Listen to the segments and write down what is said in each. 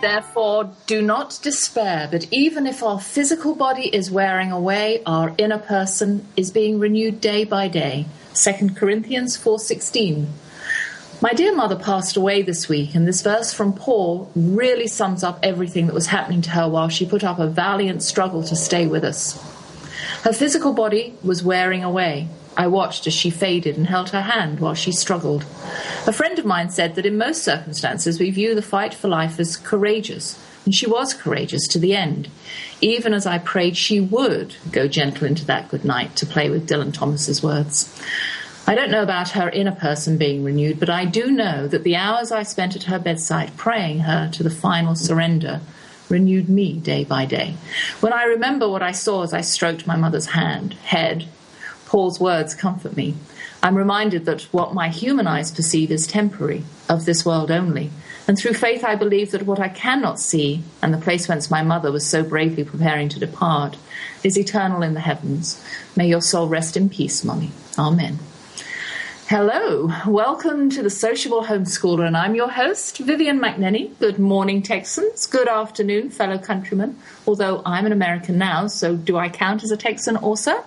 Therefore, do not despair, but even if our physical body is wearing away, our inner person is being renewed day by day. 2 Corinthians 4:16. My dear mother passed away this week, and this verse from Paul really sums up everything that was happening to her while she put up a valiant struggle to stay with us. Her physical body was wearing away. I watched as she faded and held her hand while she struggled. A friend of mine said that in most circumstances we view the fight for life as courageous, and she was courageous to the end, even as I prayed she would go gentle into that good night, to play with Dylan Thomas's words. I don't know about her inner person being renewed, but I do know that the hours I spent at her bedside praying her to the final surrender renewed me day by day. When I remember what I saw as I stroked my mother's hand, head, Paul's words comfort me. I'm reminded that what my human eyes perceive is temporary, of this world only. And through faith, I believe that what I cannot see, and the place whence my mother was so bravely preparing to depart, is eternal in the heavens. May your soul rest in peace, Mummy. Amen. Hello, welcome to the Sociable Homeschooler, and I'm your host, Vivian McNinney. Good morning, Texans. Good afternoon, fellow countrymen. Although I'm an American now, so do I count as a Texan also?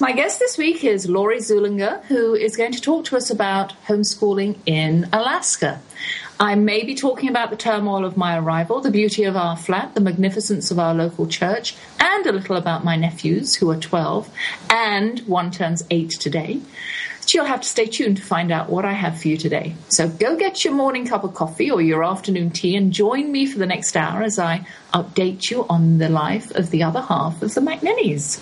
My guest this week is Lori Zulinger, who is going to talk to us about homeschooling in Alaska. I may be talking about the turmoil of my arrival, the beauty of our flat, the magnificence of our local church, and a little about my nephews, who are 12, and one turns 8 today. But you'll have to stay tuned to find out what I have for you today. So go get your morning cup of coffee or your afternoon tea and join me for the next hour as I update you on the life of the other half of the McNinneys.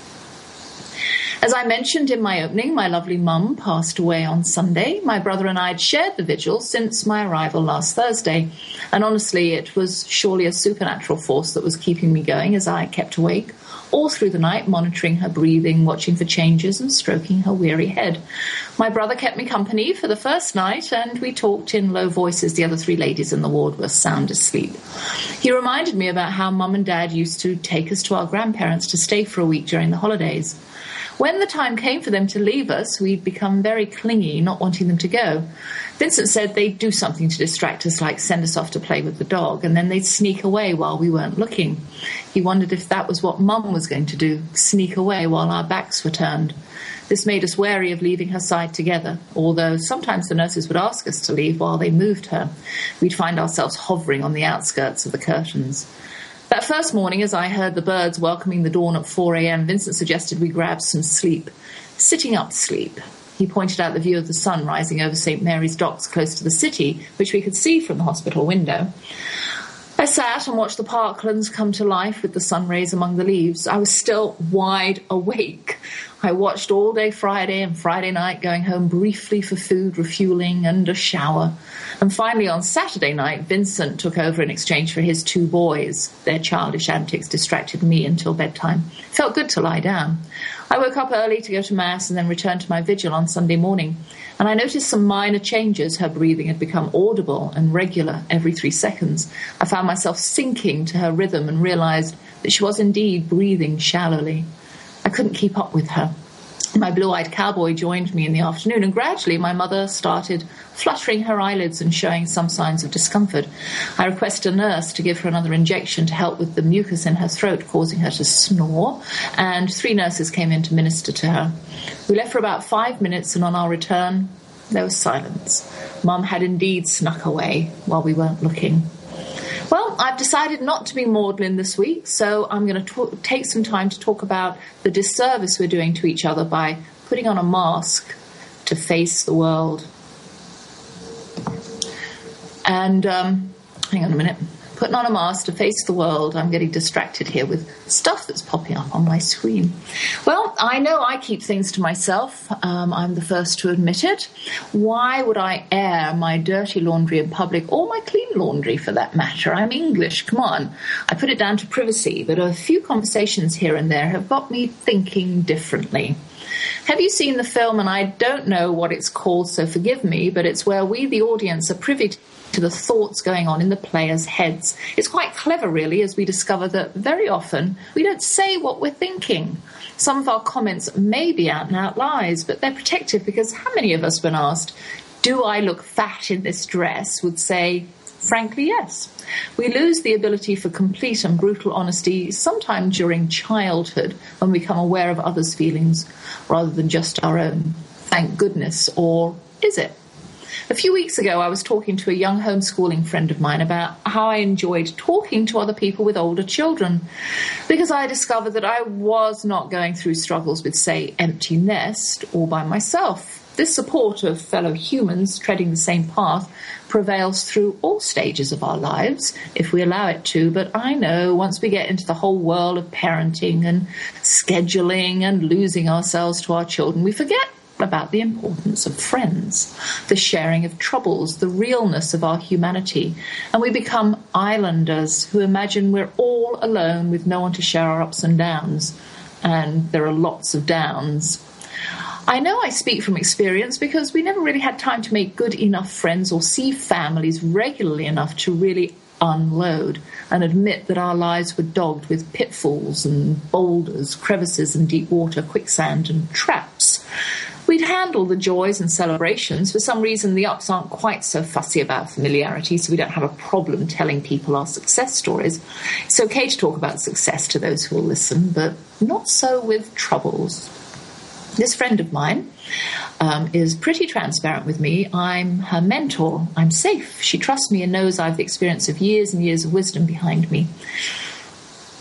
As I mentioned in my opening, my lovely mum passed away on Sunday. My brother and I had shared the vigil since my arrival last Thursday, and honestly, it was surely a supernatural force that was keeping me going as I kept awake all through the night, monitoring her breathing, watching for changes, and stroking her weary head. My brother kept me company for the first night, and we talked in low voices. The other three ladies in the ward were sound asleep. He reminded me about how mum and dad used to take us to our grandparents to stay for a week during the holidays. When the time came for them to leave us, we'd become very clingy, not wanting them to go. Vincent said they'd do something to distract us, like send us off to play with the dog, and then they'd sneak away while we weren't looking. He wondered if that was what Mum was going to do sneak away while our backs were turned. This made us wary of leaving her side together, although sometimes the nurses would ask us to leave while they moved her. We'd find ourselves hovering on the outskirts of the curtains. That first morning, as I heard the birds welcoming the dawn at 4 a.m., Vincent suggested we grab some sleep. Sitting up sleep. He pointed out the view of the sun rising over St. Mary's docks close to the city, which we could see from the hospital window. I sat and watched the parklands come to life with the sun rays among the leaves. I was still wide awake. I watched all day Friday and Friday night, going home briefly for food, refueling, and a shower. And finally, on Saturday night, Vincent took over in exchange for his two boys. Their childish antics distracted me until bedtime. Felt good to lie down. I woke up early to go to Mass and then returned to my vigil on Sunday morning. And I noticed some minor changes. Her breathing had become audible and regular every three seconds. I found myself sinking to her rhythm and realized that she was indeed breathing shallowly. I couldn't keep up with her. My blue eyed cowboy joined me in the afternoon, and gradually my mother started fluttering her eyelids and showing some signs of discomfort. I requested a nurse to give her another injection to help with the mucus in her throat, causing her to snore, and three nurses came in to minister to her. We left for about five minutes, and on our return, there was silence. Mum had indeed snuck away while we weren't looking. Well, I've decided not to be maudlin this week, so I'm going to take some time to talk about the disservice we're doing to each other by putting on a mask to face the world. And um, hang on a minute putting on a mask to face the world. I'm getting distracted here with stuff that's popping up on my screen. Well, I know I keep things to myself. Um, I'm the first to admit it. Why would I air my dirty laundry in public or my clean laundry for that matter? I'm English. Come on. I put it down to privacy, but a few conversations here and there have got me thinking differently. Have you seen the film? And I don't know what it's called, so forgive me, but it's where we, the audience, are privy to the thoughts going on in the players' heads. It's quite clever, really, as we discover that very often we don't say what we're thinking. Some of our comments may be out and out lies, but they're protective because how many of us, when asked, Do I look fat in this dress, would say, Frankly, yes. We lose the ability for complete and brutal honesty sometime during childhood when we become aware of others' feelings rather than just our own. Thank goodness. Or is it? A few weeks ago, I was talking to a young homeschooling friend of mine about how I enjoyed talking to other people with older children because I discovered that I was not going through struggles with, say, empty nest or by myself. This support of fellow humans treading the same path prevails through all stages of our lives, if we allow it to. But I know once we get into the whole world of parenting and scheduling and losing ourselves to our children, we forget about the importance of friends, the sharing of troubles, the realness of our humanity, and we become islanders who imagine we're all alone with no one to share our ups and downs. And there are lots of downs. I know I speak from experience because we never really had time to make good enough friends or see families regularly enough to really unload and admit that our lives were dogged with pitfalls and boulders, crevices and deep water, quicksand and traps. We'd handle the joys and celebrations. For some reason, the ups aren't quite so fussy about familiarity, so we don't have a problem telling people our success stories. It's okay to talk about success to those who will listen, but not so with troubles. This friend of mine um, is pretty transparent with me. I'm her mentor. I'm safe. She trusts me and knows I've the experience of years and years of wisdom behind me.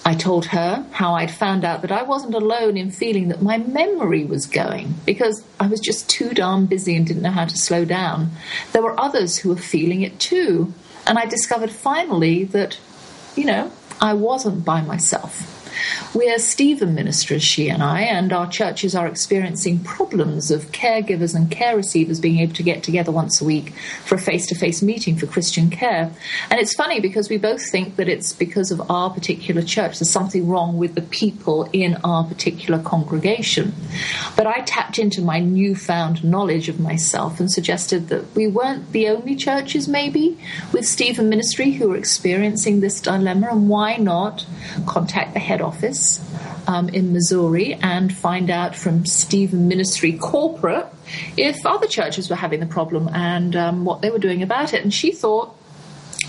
I told her how I'd found out that I wasn't alone in feeling that my memory was going because I was just too darn busy and didn't know how to slow down. There were others who were feeling it too. And I discovered finally that, you know, I wasn't by myself. We're Stephen ministers, she and I, and our churches are experiencing problems of caregivers and care receivers being able to get together once a week for a face to face meeting for Christian care. And it's funny because we both think that it's because of our particular church. There's something wrong with the people in our particular congregation. But I tapped into my newfound knowledge of myself and suggested that we weren't the only churches, maybe, with Stephen Ministry who are experiencing this dilemma, and why not contact the head office? Um, in Missouri and find out from Stephen Ministry Corporate if other churches were having the problem and um, what they were doing about it. And she thought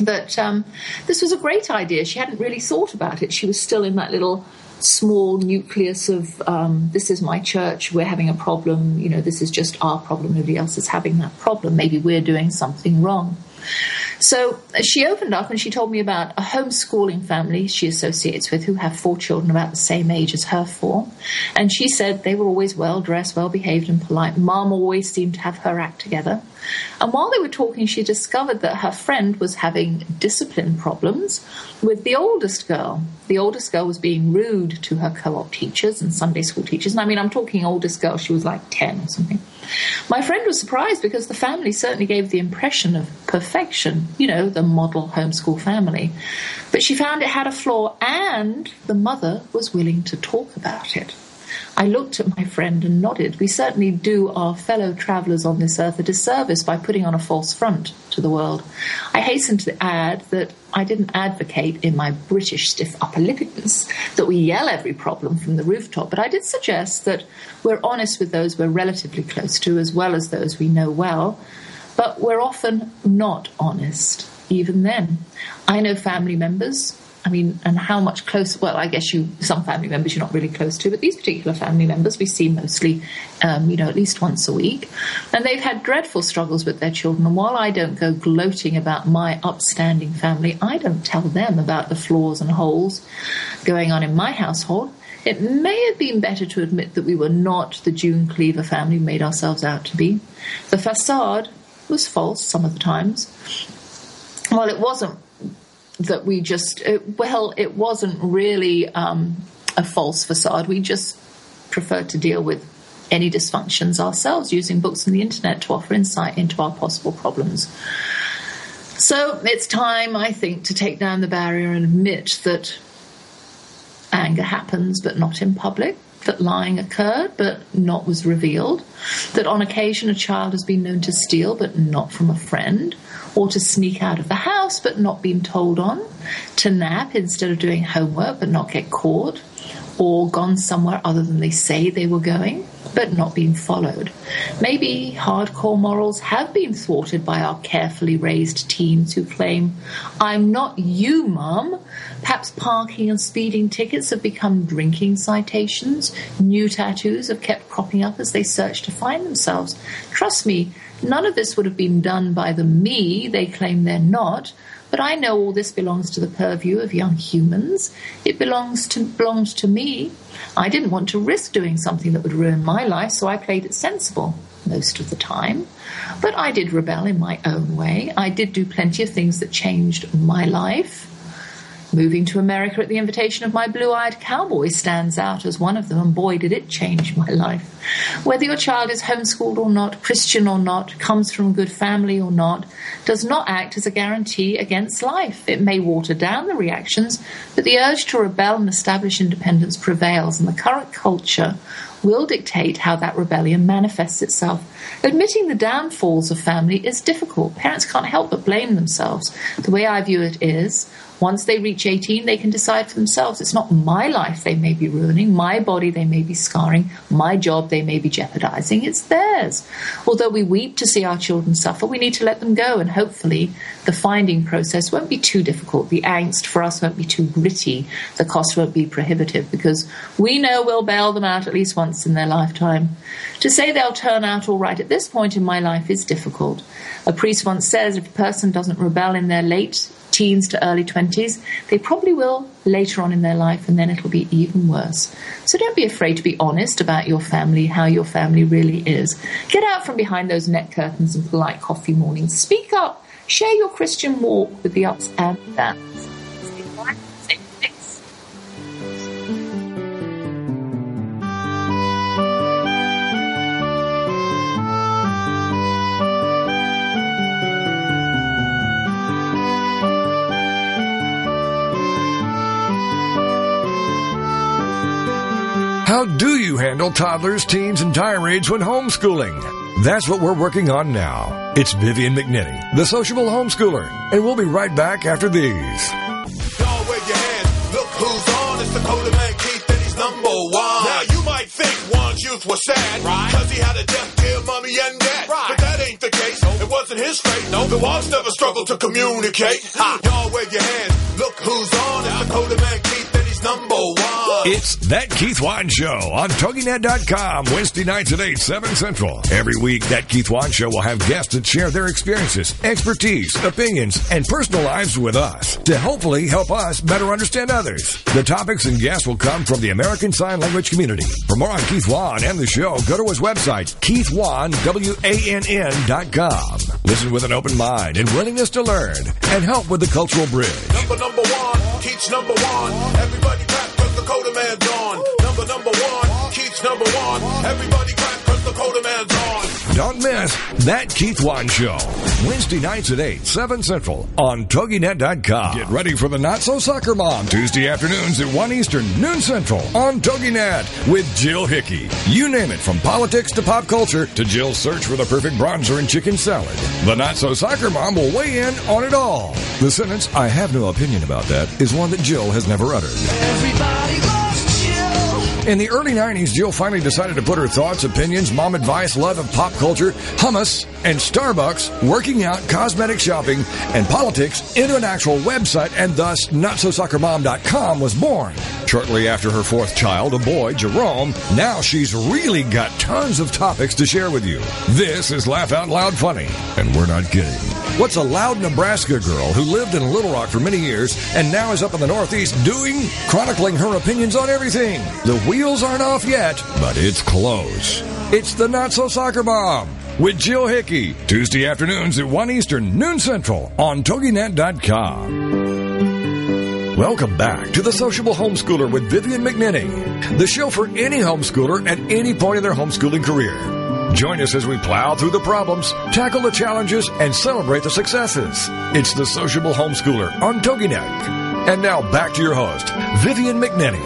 that um, this was a great idea. She hadn't really thought about it. She was still in that little small nucleus of um, this is my church, we're having a problem, you know, this is just our problem, nobody else is having that problem. Maybe we're doing something wrong. So uh, she opened up and she told me about a homeschooling family she associates with who have four children about the same age as her four. And she said they were always well dressed, well behaved, and polite. Mom always seemed to have her act together. And while they were talking, she discovered that her friend was having discipline problems with the oldest girl. The oldest girl was being rude to her co op teachers and Sunday school teachers. And I mean, I'm talking oldest girl, she was like 10 or something. My friend was surprised because the family certainly gave the impression of perfection, you know, the model homeschool family. But she found it had a flaw and the mother was willing to talk about it. I looked at my friend and nodded. We certainly do our fellow travellers on this earth a disservice by putting on a false front to the world. I hasten to add that I didn't advocate in my British stiff upper lippedness that we yell every problem from the rooftop, but I did suggest that we're honest with those we're relatively close to as well as those we know well, but we're often not honest even then. I know family members I mean, and how much close? Well, I guess you some family members you're not really close to, but these particular family members we see mostly, um, you know, at least once a week, and they've had dreadful struggles with their children. And while I don't go gloating about my upstanding family, I don't tell them about the flaws and holes going on in my household. It may have been better to admit that we were not the June Cleaver family we made ourselves out to be. The facade was false some of the times. Well, it wasn't that we just, it, well, it wasn't really um, a false facade. We just preferred to deal with any dysfunctions ourselves using books and the internet to offer insight into our possible problems. So it's time, I think, to take down the barrier and admit that anger happens, but not in public, that lying occurred, but not was revealed, that on occasion a child has been known to steal, but not from a friend, or to sneak out of the house, but not been told on, to nap instead of doing homework, but not get caught, or gone somewhere other than they say they were going, but not being followed. Maybe hardcore morals have been thwarted by our carefully raised teens who claim, I'm not you, Mum. Perhaps parking and speeding tickets have become drinking citations. New tattoos have kept cropping up as they search to find themselves. Trust me, none of this would have been done by the me they claim they're not but I know all this belongs to the purview of young humans. It belongs to belongs to me. I didn't want to risk doing something that would ruin my life, so I played it sensible most of the time. But I did rebel in my own way. I did do plenty of things that changed my life. Moving to America at the invitation of my blue eyed cowboy stands out as one of them, and boy, did it change my life. Whether your child is homeschooled or not, Christian or not, comes from a good family or not, does not act as a guarantee against life. It may water down the reactions, but the urge to rebel and establish independence prevails, and the current culture will dictate how that rebellion manifests itself. Admitting the downfalls of family is difficult. Parents can't help but blame themselves. The way I view it is once they reach 18, they can decide for themselves. It's not my life they may be ruining, my body they may be scarring, my job they may be jeopardizing. It's theirs. Although we weep to see our children suffer, we need to let them go, and hopefully the finding process won't be too difficult. The angst for us won't be too gritty. The cost won't be prohibitive because we know we'll bail them out at least once in their lifetime. To say they'll turn out all right at this point in my life is difficult. A priest once says if a person doesn't rebel in their late teens to early 20s, they probably will later on in their life, and then it'll be even worse. So don't be afraid to be honest about your family, how your family really is. Get out from behind those net curtains and polite coffee mornings. Speak up. Share your Christian walk with the ups and downs. How do you handle toddlers, teens, and tirades when homeschooling? That's what we're working on now. It's Vivian McNinney, the sociable homeschooler, and we'll be right back after these. Y'all wave your hands. Look who's on. It's Dakota Man Keith, and he's number one. Now you might think Wann's youth was sad, right? Cause he had a deaf, dear mommy and dad. Right. But that ain't the case. It wasn't his fate. No, the Wanns never struggled to communicate. Ha. Y'all wave your hands. Look who's on. It's Dakota Man Keith, and he's number one. It's That Keith Wann Show on TogiNet.com, Wednesday nights at 8, 7 Central. Every week, That Keith Wann Show will have guests that share their experiences, expertise, opinions, and personal lives with us to hopefully help us better understand others. The topics and guests will come from the American Sign Language community. For more on Keith Wan and the show, go to his website, keithwan, W-A-N-N.com. Listen with an open mind and willingness to learn and help with the cultural bridge. Number number one, Keith's number one. Everybody clap cause Dakota Man's on. Number number one, Keith's number one. Everybody clap cause Dakota Man's on. Don't miss That Keith Wann Show. Wednesday nights at 8, 7 Central on TogiNet.com. Get ready for the Not So Soccer Mom. Tuesday afternoons at 1 Eastern, noon Central on TogiNet with Jill Hickey. You name it, from politics to pop culture to Jill's search for the perfect bronzer and chicken salad. The Not So Soccer Mom will weigh in on it all. The sentence, I have no opinion about that, is one that Jill has never uttered. Everybody. In the early 90s, Jill finally decided to put her thoughts, opinions, mom advice, love of pop culture, hummus, and Starbucks, working out, cosmetic shopping, and politics into an actual website, and thus NotSoSoccerMom.com was born. Shortly after her fourth child, a boy, Jerome, now she's really got tons of topics to share with you. This is Laugh Out Loud Funny, and we're not kidding. What's a loud Nebraska girl who lived in Little Rock for many years and now is up in the Northeast doing? Chronicling her opinions on everything. The wheels aren't off yet, but it's close. It's the Not So Soccer Mom with Jill Hickey. Tuesday afternoons at 1 Eastern, noon Central on TogiNet.com. Welcome back to The Sociable Homeschooler with Vivian McNinney, the show for any homeschooler at any point in their homeschooling career. Join us as we plow through the problems, tackle the challenges, and celebrate the successes. It's The Sociable Homeschooler on TogiNet. And now back to your host, Vivian McNinney.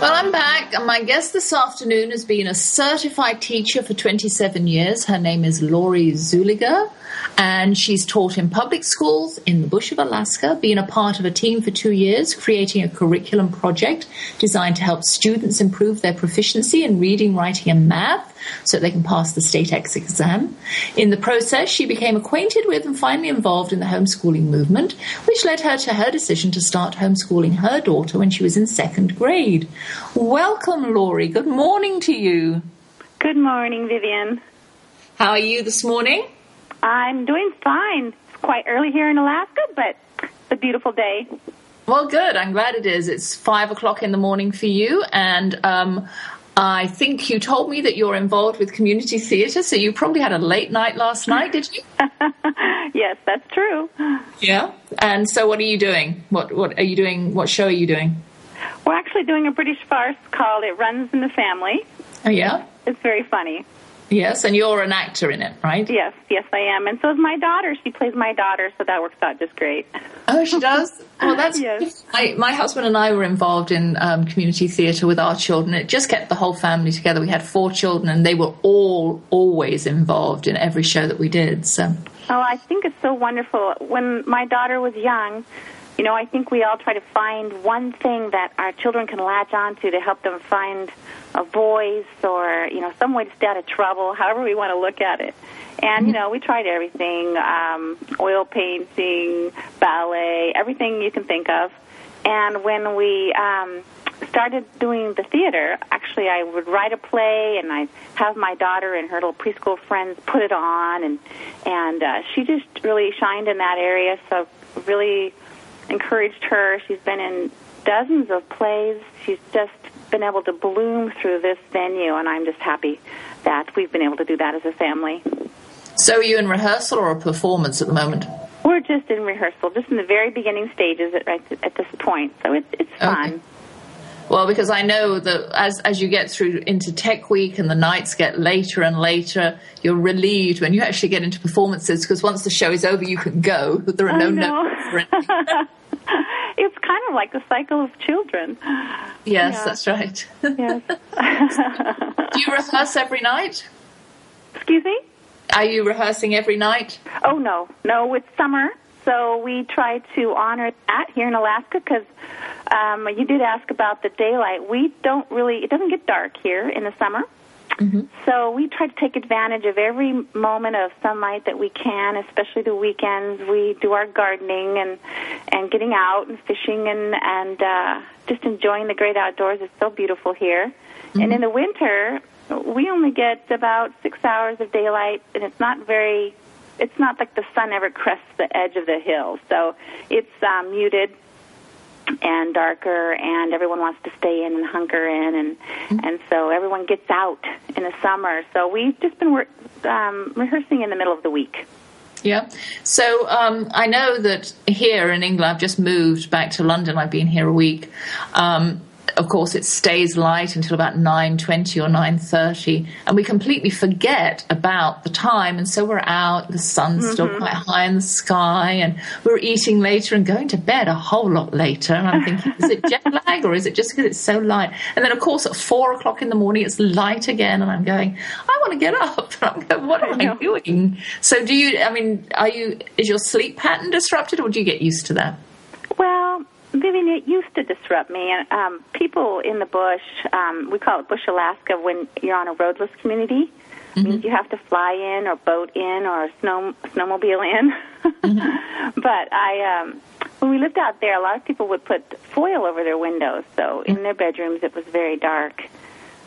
Well, I'm back, my guest this afternoon has been a certified teacher for 27 years. Her name is Lori Zulliger, and she's taught in public schools in the bush of Alaska, been a part of a team for two years, creating a curriculum project designed to help students improve their proficiency in reading, writing, and math so they can pass the state exit exam. In the process, she became acquainted with and finally involved in the homeschooling movement, which led her to her decision to start homeschooling her daughter when she was in second grade. Welcome, Lori. Good morning to you. Good morning, Vivian. How are you this morning? I'm doing fine. It's quite early here in Alaska, but it's a beautiful day. Well, good. I'm glad it is. It's five o'clock in the morning for you, and um, I think you told me that you're involved with community theatre, so you probably had a late night last night, did you? yes, that's true. Yeah. And so, what are you doing? What What are you doing? What show are you doing? We're actually doing a British farce called It Runs in the Family. Oh, yeah. It's very funny. Yes, and you're an actor in it, right? Yes, yes, I am. And so is my daughter. She plays my daughter, so that works out just great. Oh, she does. Well, that's Yes. my, my husband and I were involved in um, community theatre with our children. It just kept the whole family together. We had four children, and they were all always involved in every show that we did. So, Oh, I think it's so wonderful. When my daughter was young, you know, I think we all try to find one thing that our children can latch onto to help them find a voice or, you know, some way to stay out of trouble, however we want to look at it. And, you know, we tried everything um, oil painting, ballet, everything you can think of. And when we um, started doing the theater, actually, I would write a play, and I'd have my daughter and her little preschool friends put it on, and and uh, she just really shined in that area. So really encouraged her. She's been in dozens of plays. She's just been able to bloom through this venue, and I'm just happy that we've been able to do that as a family. so are you in rehearsal or a performance at the moment? We're just in rehearsal, just in the very beginning stages at, at this point. So it's it's fun. Okay. Well, because I know that as as you get through into Tech Week and the nights get later and later, you're relieved when you actually get into performances because once the show is over, you can go. There are no notes it's kind of like the cycle of children. Yes, Yeah. that's right. Yes. Do you rehearse every night? Excuse me? Are you rehearsing every night? Oh no, no, it's summer, so we try to honor that here in Alaska because um, you did ask about the daylight. We don't really; it doesn't get dark here in the summer, so we try to take advantage of every moment of sunlight that we can, especially the weekends. We do our gardening and and getting out and fishing and and uh, just enjoying the great outdoors. It's so beautiful here, and in the winter we only get about six hours of daylight, and it's not very. It's not like the sun ever crests the edge of the hill, so it's um, muted and darker, and everyone wants to stay in and hunker in, and and so everyone gets out in the summer. So we've just been um, rehearsing in the middle of the week. Yeah. So um, I know that here in England, I've just moved back to London. I've been here a week. Um, of course, it stays light until about nine twenty or nine thirty, and we completely forget about the time. And so we're out. The sun's still mm-hmm. quite high in the sky, and we're eating later and going to bed a whole lot later. And I'm thinking, is it jet lag or is it just because it's so light? And then, of course, at four o'clock in the morning, it's light again, and I'm going, I want to get up. And I'm going, what am I know. doing? So, do you? I mean, are you? Is your sleep pattern disrupted, or do you get used to that? Vivian, it used to disrupt me. And um, people in the bush, um, we call it Bush Alaska when you're on a roadless community. Means you have to fly in or boat in or snow snowmobile in. but I, um, when we lived out there, a lot of people would put foil over their windows, so in their bedrooms it was very dark.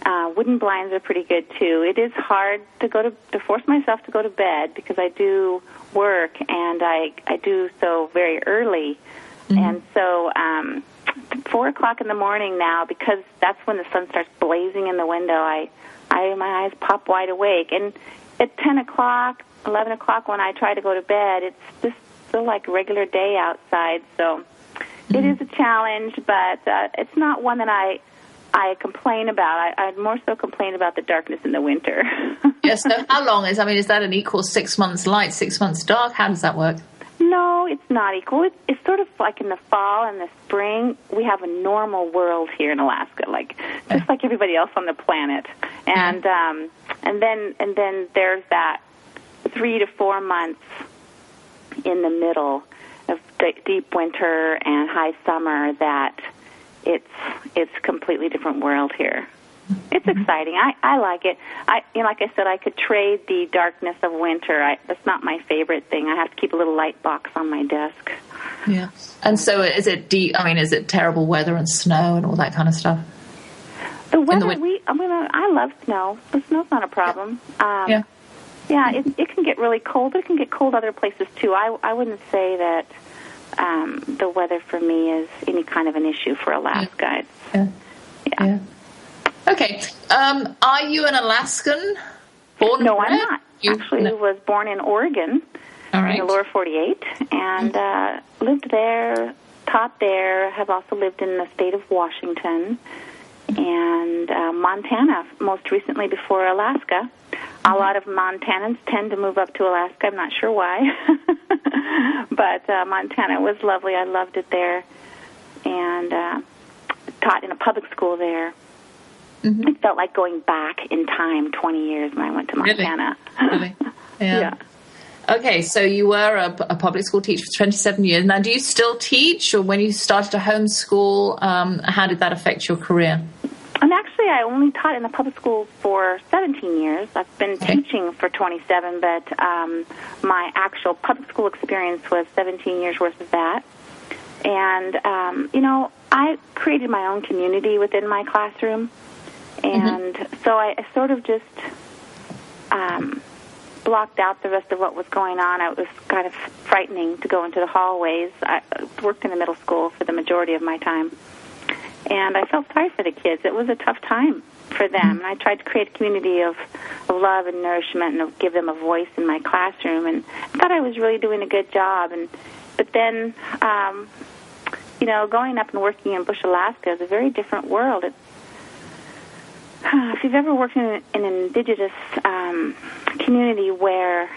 Uh, wooden blinds are pretty good too. It is hard to go to to force myself to go to bed because I do work and I I do so very early, and so um, four o'clock in the morning now because that's when the sun starts blazing in the window. I I my eyes pop wide awake, and at ten o'clock, eleven o'clock when I try to go to bed, it's just still like a regular day outside. So it is a challenge, but uh, it's not one that I I complain about. I, I'd more so complain about the darkness in the winter. Yeah, so how long is, I mean, is that an equal six months light, six months dark? How does that work? No, it's not equal. It, it's sort of like in the fall and the spring, we have a normal world here in Alaska, like just like everybody else on the planet. And um, and then and then there's that three to four months in the middle of d- deep winter and high summer that it's it's a completely different world here. It's exciting. I I like it. I you know like I said I could trade the darkness of winter. I that's not my favorite thing. I have to keep a little light box on my desk. Yeah. And so is it deep, I mean, is it terrible weather and snow and all that kind of stuff? The weather win- we I mean I love snow. The snow's not a problem. Um Yeah. Yeah, it it can get really cold, but it can get cold other places too. I I wouldn't say that um the weather for me is any kind of an issue for Alaska. It's, Yeah. yeah. Yeah. Okay. Um, are you an Alaskan? Born No, I'm not. You, Actually, no. was born in Oregon, All in right. the lower 48, and uh, lived there, taught there. Have also lived in the state of Washington and uh, Montana, most recently before Alaska. A lot of Montanans tend to move up to Alaska. I'm not sure why, but uh, Montana was lovely. I loved it there, and uh, taught in a public school there. It felt like going back in time 20 years when I went to Really? Montana. Really? Yeah. yeah. Okay, so you were a, a public school teacher for 27 years. Now, do you still teach, or when you started to homeschool, um, how did that affect your career? And actually, I only taught in the public school for 17 years. I've been Okay. teaching for 27, but um, my actual public school experience was 17 years worth of that. And, um, you know, I created my own community within my classroom. And so I, I sort of just um, blocked out the rest of what was going on. It was kind of frightening to go into the hallways. I worked in the middle school for the majority of my time and I felt sorry for the kids. It was a tough time for them, and I tried to create a community of, of love and nourishment and give them a voice in my classroom. And I thought I was really doing a good job. And but then, um, you know, going up and working in Bush, Alaska is a very different world. It's, if you've ever worked in, in an indigenous um, community where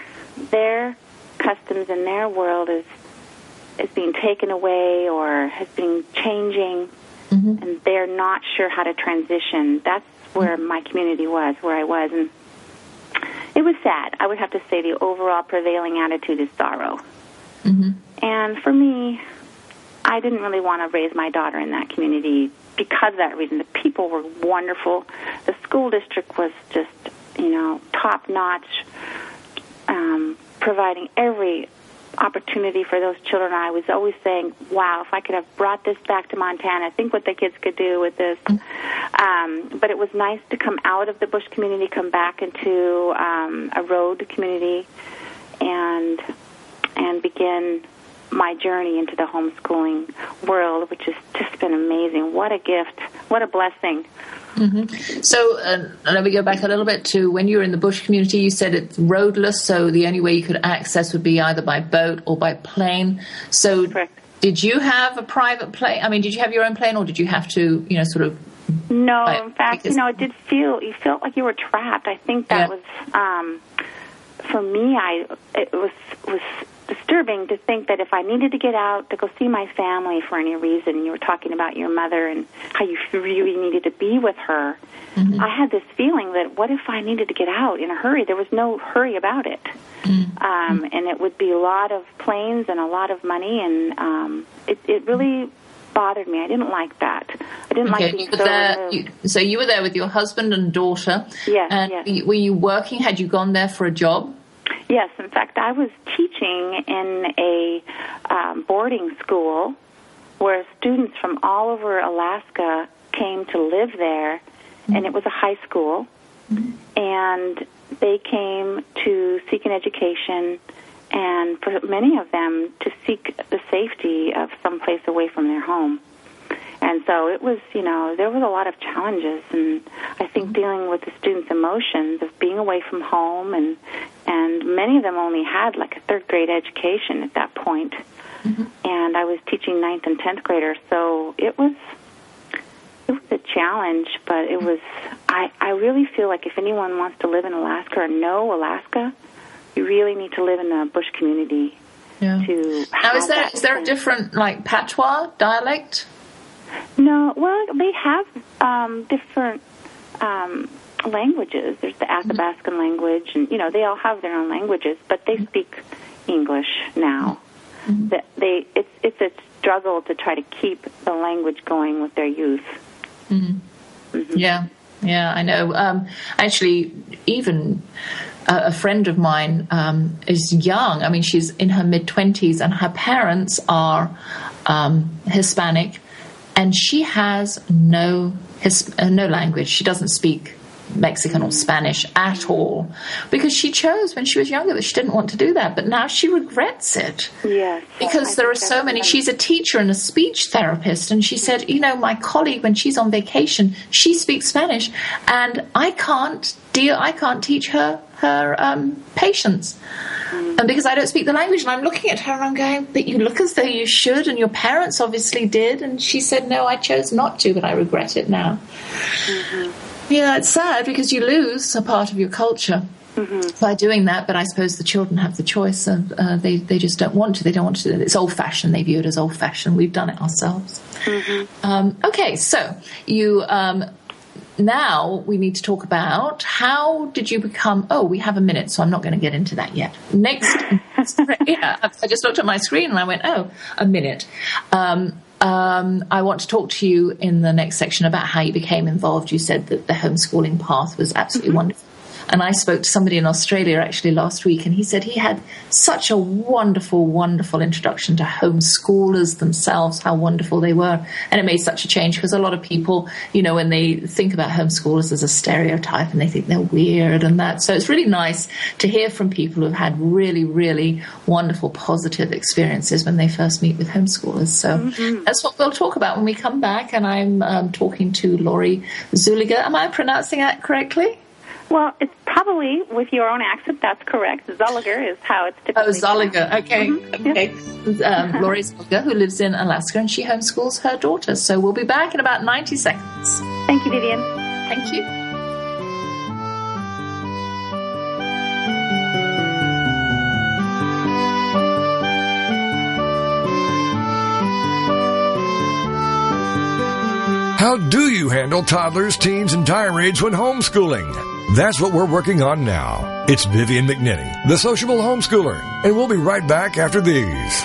their customs and their world is is being taken away or has been changing mm-hmm. and they're not sure how to transition. That's where mm-hmm. my community was, where I was, and it was sad. I would have to say the overall prevailing attitude is sorrow. Mm-hmm. And for me, I didn't really want to raise my daughter in that community because of that reason. The people were wonderful. The school district was just, you know, top notch, um, providing every opportunity for those children. I was always saying, "Wow, if I could have brought this back to Montana, think what the kids could do with this." Um, but it was nice to come out of the bush community, come back into um, a road community, and and begin my journey into the homeschooling world, which has just been amazing. What a gift! What a blessing! So uh, let me go back a little bit to when you were in the bush community. You said it's roadless, so the only way you could access would be either by boat or by plane. So, Correct. did you have a private plane? I mean, did you have your own plane, or did you have to, you know, sort of? No, in fact, because- you know, it did feel you felt like you were trapped. I think that Yeah. was um, for me. I it was was disturbing to think that if I needed to get out to go see my family for any reason, you were talking about your mother and how you really needed to be with her. I had this feeling that what if I needed to get out in a hurry? There was no hurry about it, um, and it would be a lot of planes and a lot of money, and um, it, it really bothered me. I didn't like that. I didn't like being you so there, you, so you were there with your husband and daughter. Yes, And yes. were you working? Had you gone there for a job? Yes, in fact, I was teaching in a um, boarding school where students from all over Alaska came to live there and it was a high school, and they came to seek an education, and for many of them to seek the safety of some place away from their home. And so it was, you know, there was a lot of challenges, and I think mm-hmm. dealing with the students' emotions of being away from home, and and many of them only had like a third grade education at that point. Mm-hmm. And I was teaching ninth and tenth graders, so it was it was a challenge, but it mm-hmm. was. I I really feel like if anyone wants to live in Alaska or know Alaska, you really need to live in a bush community Yeah. to. Now, is have there that is there a different like patois dialect? No, well, they have um, different um, languages. There's the Athabascan language, and you know they all have their own languages, but they speak English now. That they it's it's a struggle to try to keep the language going with their youth. Yeah, yeah, I know. Um, actually, even a, a friend of mine um, is young. I mean, she's in her mid twenties, and her parents are um, Hispanic, and she has no his, uh, no language. She doesn't speak. Mexican or Spanish at all because she chose when she was younger that she didn't want to do that, but now she regrets it Yes, because there are so many. She's a teacher and a speech therapist, and she said, you know, my colleague when she's on vacation, she speaks Spanish, and I can't deal. I can't teach her her um, patients. And because I don't speak the language, and I'm looking at her and I'm going, but you look as though you should, and your parents obviously did. And she said, no, I chose not to, but I regret it now. Yeah, it's sad because you lose a part of your culture by doing that. But I suppose the children have the choice of uh, they they just don't want to. They don't want to. It's old fashioned. They view it as old fashioned. We've done it ourselves. Um, okay, so you. Um, now we need to talk about how did you become oh we have a minute so i'm not going to get into that yet next yeah i just looked at my screen and i went oh a minute um, um, I want to talk to you in the next section about how you became involved. You said that the homeschooling path was absolutely wonderful. And I spoke to somebody in Australia actually last week, and he said he had such a wonderful, wonderful introduction to homeschoolers themselves, how wonderful they were. And it made such a change because a lot of people, you know, when they think about homeschoolers as a stereotype and they think they're weird and that. So it's really nice to hear from people who've had really, really wonderful, positive experiences when they first meet with homeschoolers. So that's what we'll talk about when we come back. And I'm um, talking to Lori Zulliger. Am I pronouncing that correctly? Well, it's probably with your own accent. That's correct. Zolliger is how it's typically. Oh, Zolliger. Okay. Mhm. Okay. Um, Lori Zolliger, who lives in Alaska, and she homeschools her daughter. So we'll be back in about 90 seconds. Thank you, Vivian. Thank you. How do you handle toddlers, teens, and tirades when homeschooling? That's what we're working on now. It's Vivian McNinney, the sociable homeschooler, and we'll be right back after these.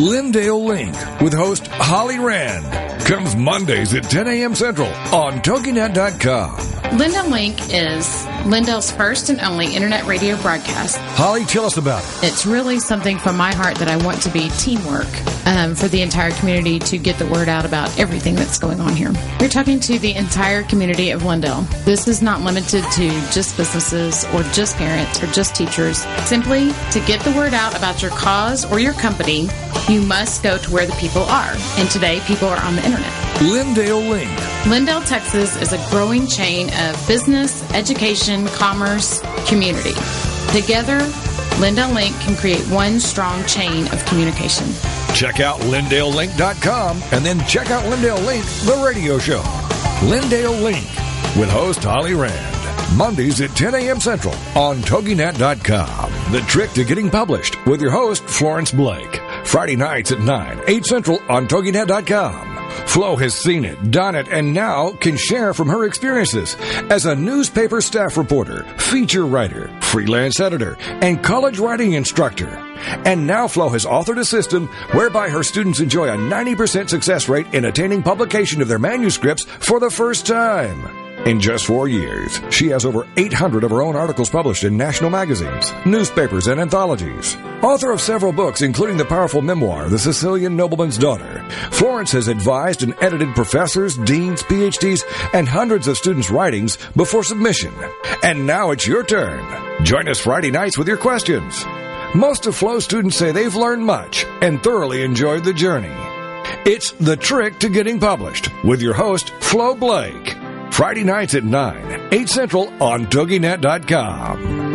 Lindale Link with host Holly Rand comes Mondays at 10 a.m. Central on TogiNet.com. Lindale Link is Lindale's first and only internet radio broadcast. Holly, tell us about it. It's really something from my heart that I want to be teamwork um, for the entire community to get the word out about everything that's going on here. We're talking to the entire community of Lindale. This is not limited to just businesses or just parents or just teachers. Simply to get the word out about your cause or your company, you must go to where the people are. And today, people are on the internet. Lindale Link. Lindale, Texas is a growing chain of business, education, commerce, community. Together, Lindale Link can create one strong chain of communication. Check out LindaleLink.com and then check out Lindale Link, the radio show. Lindale Link with host Holly Rand. Mondays at 10 a.m. Central on TogiNet.com. The trick to getting published with your host, Florence Blake. Friday nights at 9, 8 Central on TogiNet.com. Flo has seen it, done it, and now can share from her experiences as a newspaper staff reporter, feature writer, freelance editor, and college writing instructor. And now Flo has authored a system whereby her students enjoy a 90% success rate in attaining publication of their manuscripts for the first time. In just four years, she has over 800 of her own articles published in national magazines, newspapers, and anthologies. Author of several books, including the powerful memoir, The Sicilian Nobleman's Daughter, Florence has advised and edited professors, deans, PhDs, and hundreds of students' writings before submission. And now it's your turn. Join us Friday nights with your questions. Most of Flow students say they've learned much and thoroughly enjoyed the journey. It's The Trick to Getting Published with your host, Flo Blake. Friday nights at 9, 8 Central on TogiNet.com.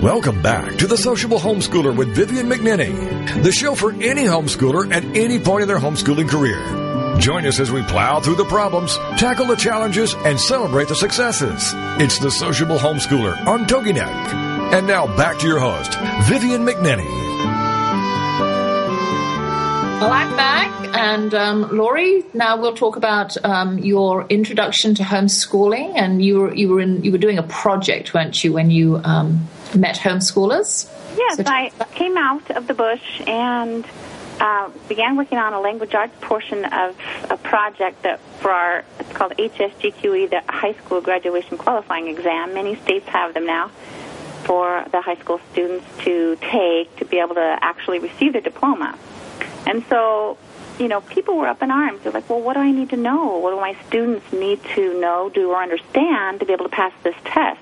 Welcome back to The Sociable Homeschooler with Vivian McNinney, the show for any homeschooler at any point in their homeschooling career. Join us as we plow through the problems, tackle the challenges, and celebrate the successes. It's The Sociable Homeschooler on TogiNet. And now back to your host, Vivian McNinney. Well, I'm back, and um, Lori. Now we'll talk about um, your introduction to homeschooling, and you were you were in you were doing a project, weren't you, when you um, met homeschoolers? Yes, So- I came out of the bush and uh, began working on a language arts portion of a project that for our it's called HSGQE, the high school graduation qualifying exam. Many states have them now for the high school students to take to be able to actually receive their diploma. And so, you know, people were up in arms. They're like, well, what do I need to know? What do my students need to know, do, or understand to be able to pass this test?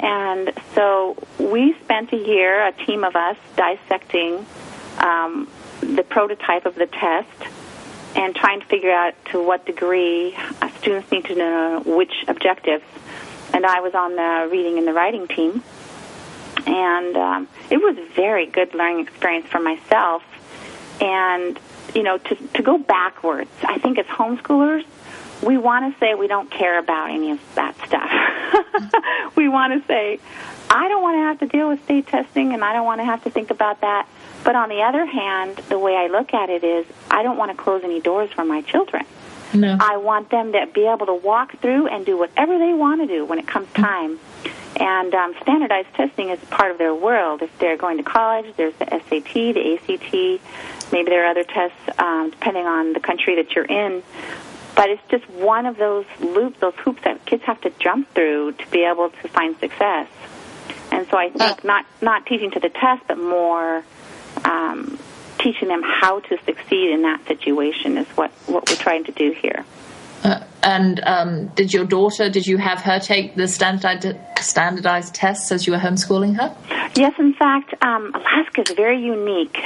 And so we spent a year, a team of us, dissecting um, the prototype of the test and trying to figure out to what degree students need to know which objectives. And I was on the reading and the writing team. And um, it was a very good learning experience for myself. And, you know, to, to go backwards, I think as homeschoolers, we want to say we don't care about any of that stuff. we want to say, I don't want to have to deal with state testing and I don't want to have to think about that. But on the other hand, the way I look at it is I don't want to close any doors for my children. No. I want them to be able to walk through and do whatever they want to do when it comes time. And um, standardized testing is part of their world. If they're going to college, there's the SAT, the ACT, maybe there are other tests um, depending on the country that you're in. But it's just one of those loops, those hoops that kids have to jump through to be able to find success. And so I think not not teaching to the test, but more um, teaching them how to succeed in that situation is what what we're trying to do here. Uh, and um, did your daughter? Did you have her take the standardized standardized tests as you were homeschooling her? Yes, in fact, um, Alaska is very unique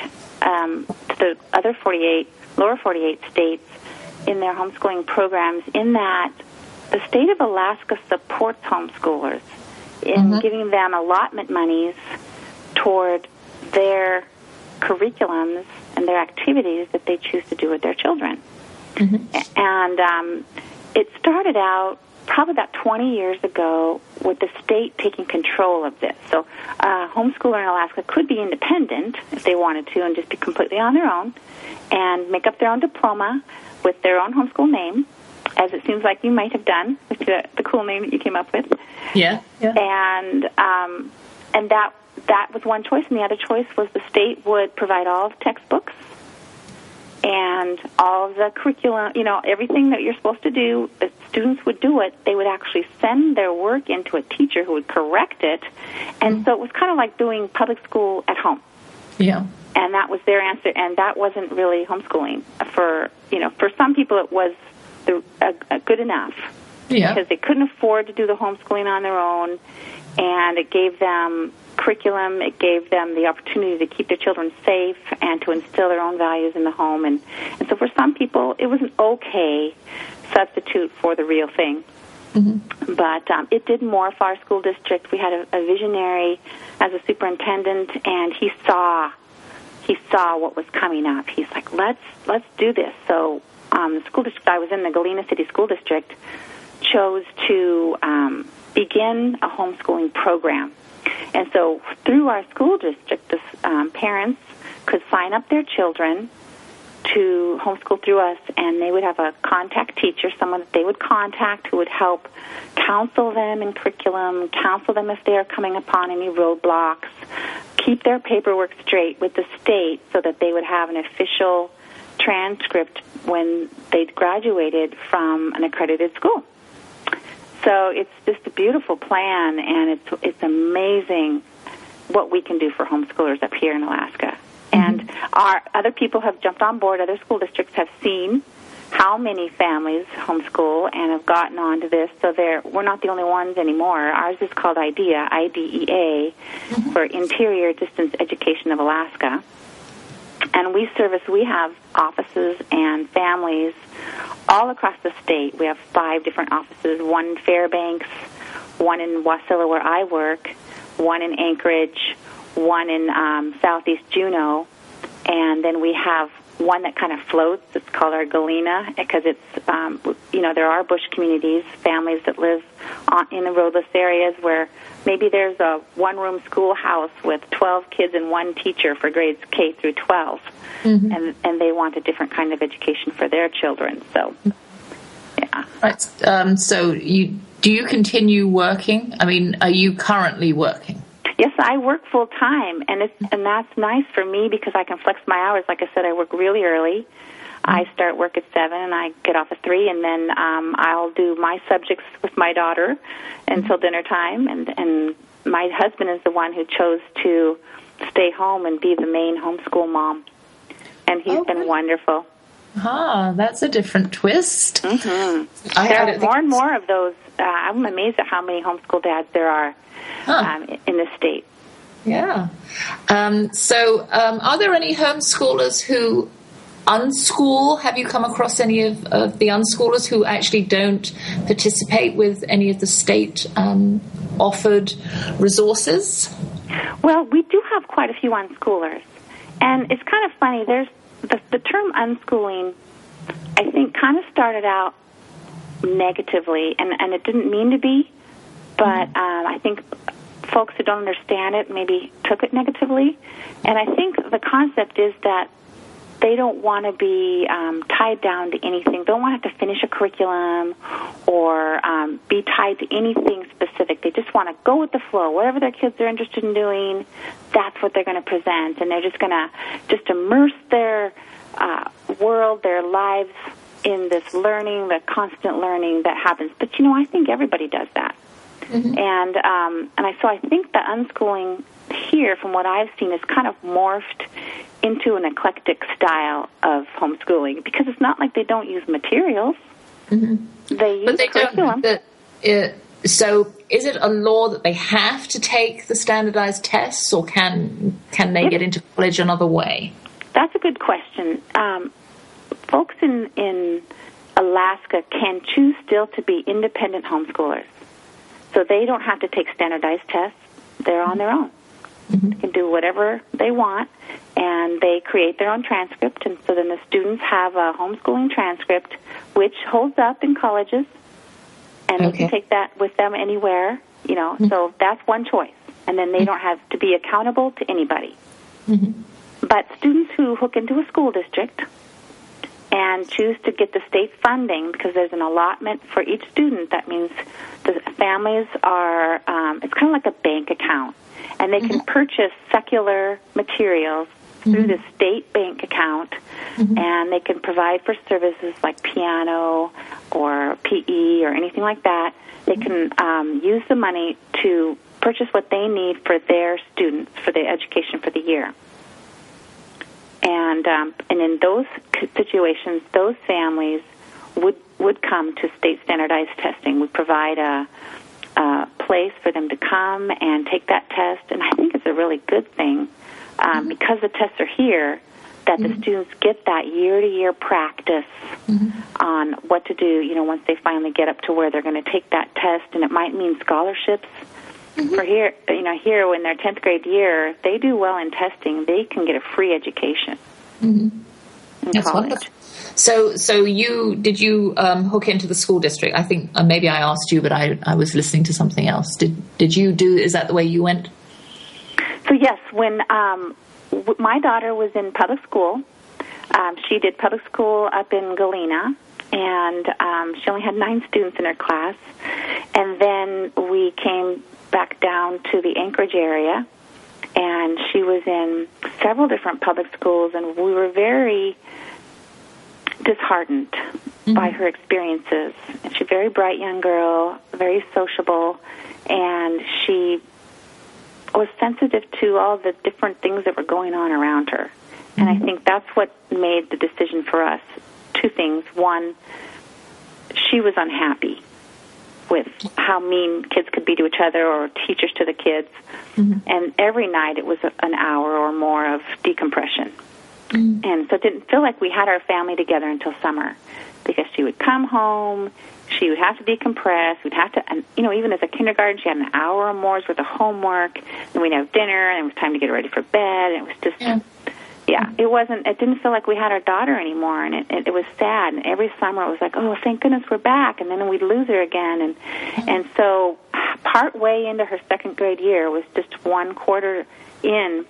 um, to the other 48, lower 48 states in their homeschooling programs in that the state of Alaska supports homeschoolers in giving them allotment monies toward their curriculums and their activities that they choose to do with their children. And um, it started out probably about 20 years ago with the state taking control of this. So a homeschooler in Alaska could be independent if they wanted to and just be completely on their own and make up their own diploma with their own homeschool name, as it seems like you might have done with the, the cool name that you came up with Yeah. Yeah. and um, and that that was one choice, and the other choice was the state would provide all of the textbooks and all the curriculum. You know, everything that you're supposed to do. The students would do it. They would actually send their work into a teacher who would correct it, and so it was kind of like doing public school at home Yeah. and that was their answer and that wasn't really homeschooling for you know for some people it was the, a good enough Yeah. because they couldn't afford to do the homeschooling on their own and it gave them curriculum it gave them the opportunity to keep their children safe and to instill their own values in the home and and so for some people it was an okay substitute for the real thing but um, it did more for our school district. We had a, a visionary as a superintendent, and he saw he saw what was coming up. He's like, let's let's do this. So um, the school district I was in, the Galena City School District, chose to um, begin a homeschooling program. And so through our school district, the um, parents could sign up their children to homeschool through us, and they would have a contact teacher, someone that they would contact who would help counsel them in curriculum, counsel them if they are coming upon any roadblocks, keep their paperwork straight with the state so that they would have an official transcript when they'd graduated from an accredited school. So it's just a beautiful plan, and it's it's amazing what we can do for homeschoolers up here in Alaska. Mm-hmm. And our other people have jumped on board. Other school districts have seen how many families homeschool and have gotten onto this. So they're, we're not the only ones anymore. Ours is called IDEA, I-D-E-A, mm-hmm. for Interior Distance Education of Alaska. And we service, we have offices and families all across the state. We have five different offices, one in Fairbanks, one in Wasilla where I work, one in Anchorage, one in um, southeast Juneau, and then we have one that kind of floats. It's called our Galena because it's um, you know there are bush communities, families that live on, in the roadless areas where maybe there's a one-room schoolhouse with 12 kids and one teacher for grades K through 12, and and they want a different kind of education for their children. So yeah. Right. Um, so you do you continue working? I mean, are you currently working? Yes, I work full time, and it's and that's nice for me because I can flex my hours. Like I said, I work really early. I start work at seven, and I get off at three, and then um, I'll do my subjects with my daughter until dinner time. And and my husband is the one who chose to stay home and be the main homeschool mom, and he's Oh, been wonderful. Ah, that's a different twist. Mm-hmm. I, There are more and more of those. Uh, I'm amazed at how many homeschool dads there are Huh. um, in the state. yeah. Um, so, um, are there any homeschoolers who unschool? Have you come across any of, of the unschoolers who actually don't participate with any of the state um, offered resources? Well, we do have quite a few unschoolers, and it's kind of funny. There's the, the term unschooling. I think kind of started out negatively, and and it didn't mean to be, but um, I think folks who don't understand it maybe took it negatively, and I think the concept is that they don't want to be um, tied down to anything. They don't want to have to finish a curriculum or um, be tied to anything specific. They just want to go with the flow. Whatever their kids are interested in doing, that's what they're going to present, and they're just going to just immerse their uh, world, their lives in this learning, the constant learning that happens. But you know, I think everybody does that. And um, and I so I think the unschooling here, from what I've seen, is kind of morphed into an eclectic style of homeschooling because it's not like they don't use materials. They use But they curriculum. don't. The, uh, so, is it a law that they have to take the standardized tests, or can can they get into college another way? That's a good question. Um, folks in in Alaska can choose still to be independent homeschoolers, so they don't have to take standardized tests. They're on their own. Mm-hmm. They can do whatever they want, and they create their own transcript. And so then the students have a homeschooling transcript, which holds up in colleges, and they can take that with them anywhere. You know, mm-hmm. so that's one choice, and then they mm-hmm. don't have to be accountable to anybody. But students who hook into a school district and choose to get the state funding because there's an allotment for each student, that means the families are, um, it's kind of like a bank account. And they can purchase secular materials through the state bank account, and they can provide for services like piano or PE or anything like that. They can um, use the money to purchase what they need for their students for their education for the year. And um, and in those situations, those families would would come to state standardized testing. We provide a, a place for them to come and take that test, and I think it's a really good thing um, because the tests are here. That the students get that year to year practice on what to do. You know, once they finally get up to where they're going to take that test, and it might mean scholarships for here, you know, here in their tenth grade year, if they do well in testing, they can get a free education in That's college. wonderful. So, so you did you um, hook into the school district? I think uh, maybe I asked you, but I, I was listening to something else. Did did you do? Is that the way you went? So yes, when um, w- my daughter was in public school, um, she did public school up in Galena, and um, she only had nine students in her class. And then we came back down to the Anchorage area, and she was in several different public schools, and we were very disheartened mm-hmm. by her experiences. And she's a very bright young girl, very very sociable, and she was sensitive to all the different things that were going on around her. And I mm-hmm. think that's what made the decision for us. Two things. One, she was unhappy with how mean kids could be to each other or teachers to the kids. Mm-hmm. And every night it was a, an hour or more of decompression. Mm. And so it didn't feel like we had our family together until summer because she would come home, she would have to decompress, we'd have to, and, you know, even as a kindergarten, she had an hour or more's worth of homework, and we'd have dinner, and it was time to get ready for bed, and it was just, Yeah. It wasn't. It didn't feel like we had our daughter anymore, and it, it, it was sad. And every summer it was like, oh, thank goodness we're back, and then we'd lose her again. And and so, part way into her second grade year was just one quarter in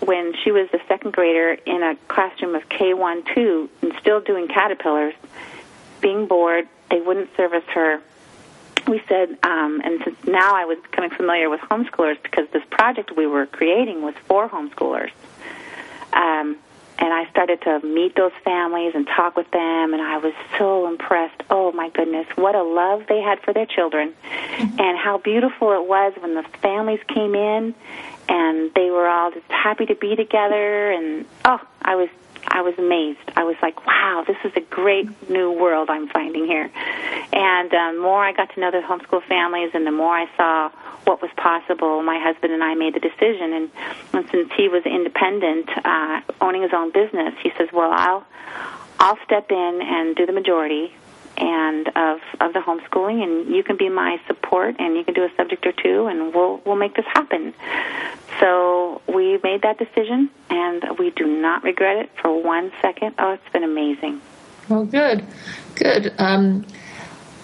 when she was a second grader in a classroom of K one two and still doing caterpillars, being bored. They wouldn't service her we said, um, and since now I was becoming familiar with homeschoolers because this project we were creating was for homeschoolers. Um, and I started to meet those families and talk with them, and I was so impressed. Oh my goodness, what a love they had for their children, mm-hmm. and how beautiful it was when the families came in, and they were all just happy to be together. And oh, I was I was amazed. I was like, wow, this is a great new world I'm finding here. And um, more I got to know the homeschool families, and the more I saw what was possible, my husband and I made the decision. And, and since he was independent, uh, owning his own business, he says, well, I'll I'll step in and do the majority and of of the homeschooling and you can be my support and you can do a subject or two and we'll we'll make this happen. So we made that decision and we do not regret it for one second. Oh, it's been amazing. Well, good, good. Um,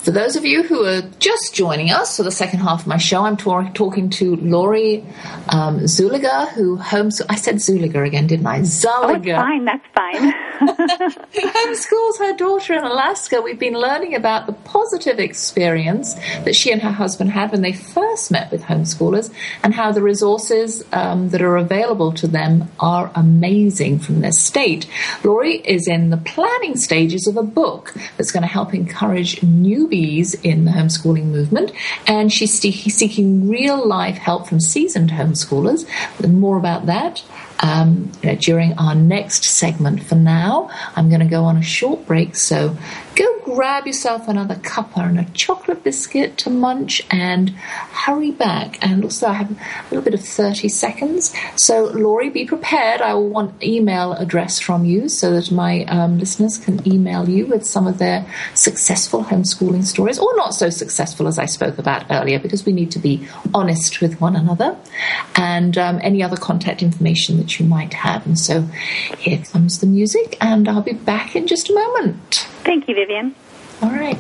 for those of you who are just joining us for the second half of my show, I'm talk- talking to Lori um, Zuliger, who homes. I said Zuliger again, didn't I? Oh, Zuliger. fine. That's fine. who homeschools her daughter in Alaska. We've been learning about the positive experience that she and her husband had when they first met with homeschoolers and how the resources um, that are available to them are amazing from their state. Lori is in the planning stages of a book that's going to help encourage newbies in the homeschooling movement, and she's seeking real life help from seasoned homeschoolers. More about that um, during our next segment. For now, I'm going to go on a short break, so go grab yourself another cuppa and a chocolate biscuit to munch and hurry back. And also, I have a little bit of 30 seconds. So, Lori, be prepared. I will want email address from you so that my um, listeners can email you with some of their successful homeschooling stories, or not so successful as I spoke about earlier, because we need to be honest with one another, and um, any other contact information that you might have. And so, here comes the music, and I'll be back in just a moment. Thank you, Vivian. All right.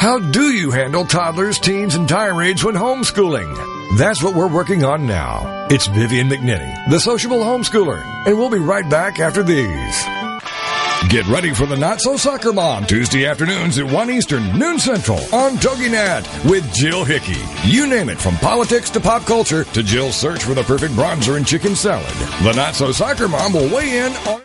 How do you handle toddlers, teens, and tirades when homeschooling? That's what we're working on now. It's Vivian McNinney, the sociable homeschooler, and we'll be right back after these. Get ready for the Not So Soccer Mom Tuesday afternoons at 1 Eastern, noon Central on TogiNet with Jill Hickey. You name it, from politics to pop culture to Jill's search for the perfect bronzer and chicken salad. The Not So Soccer Mom will weigh in on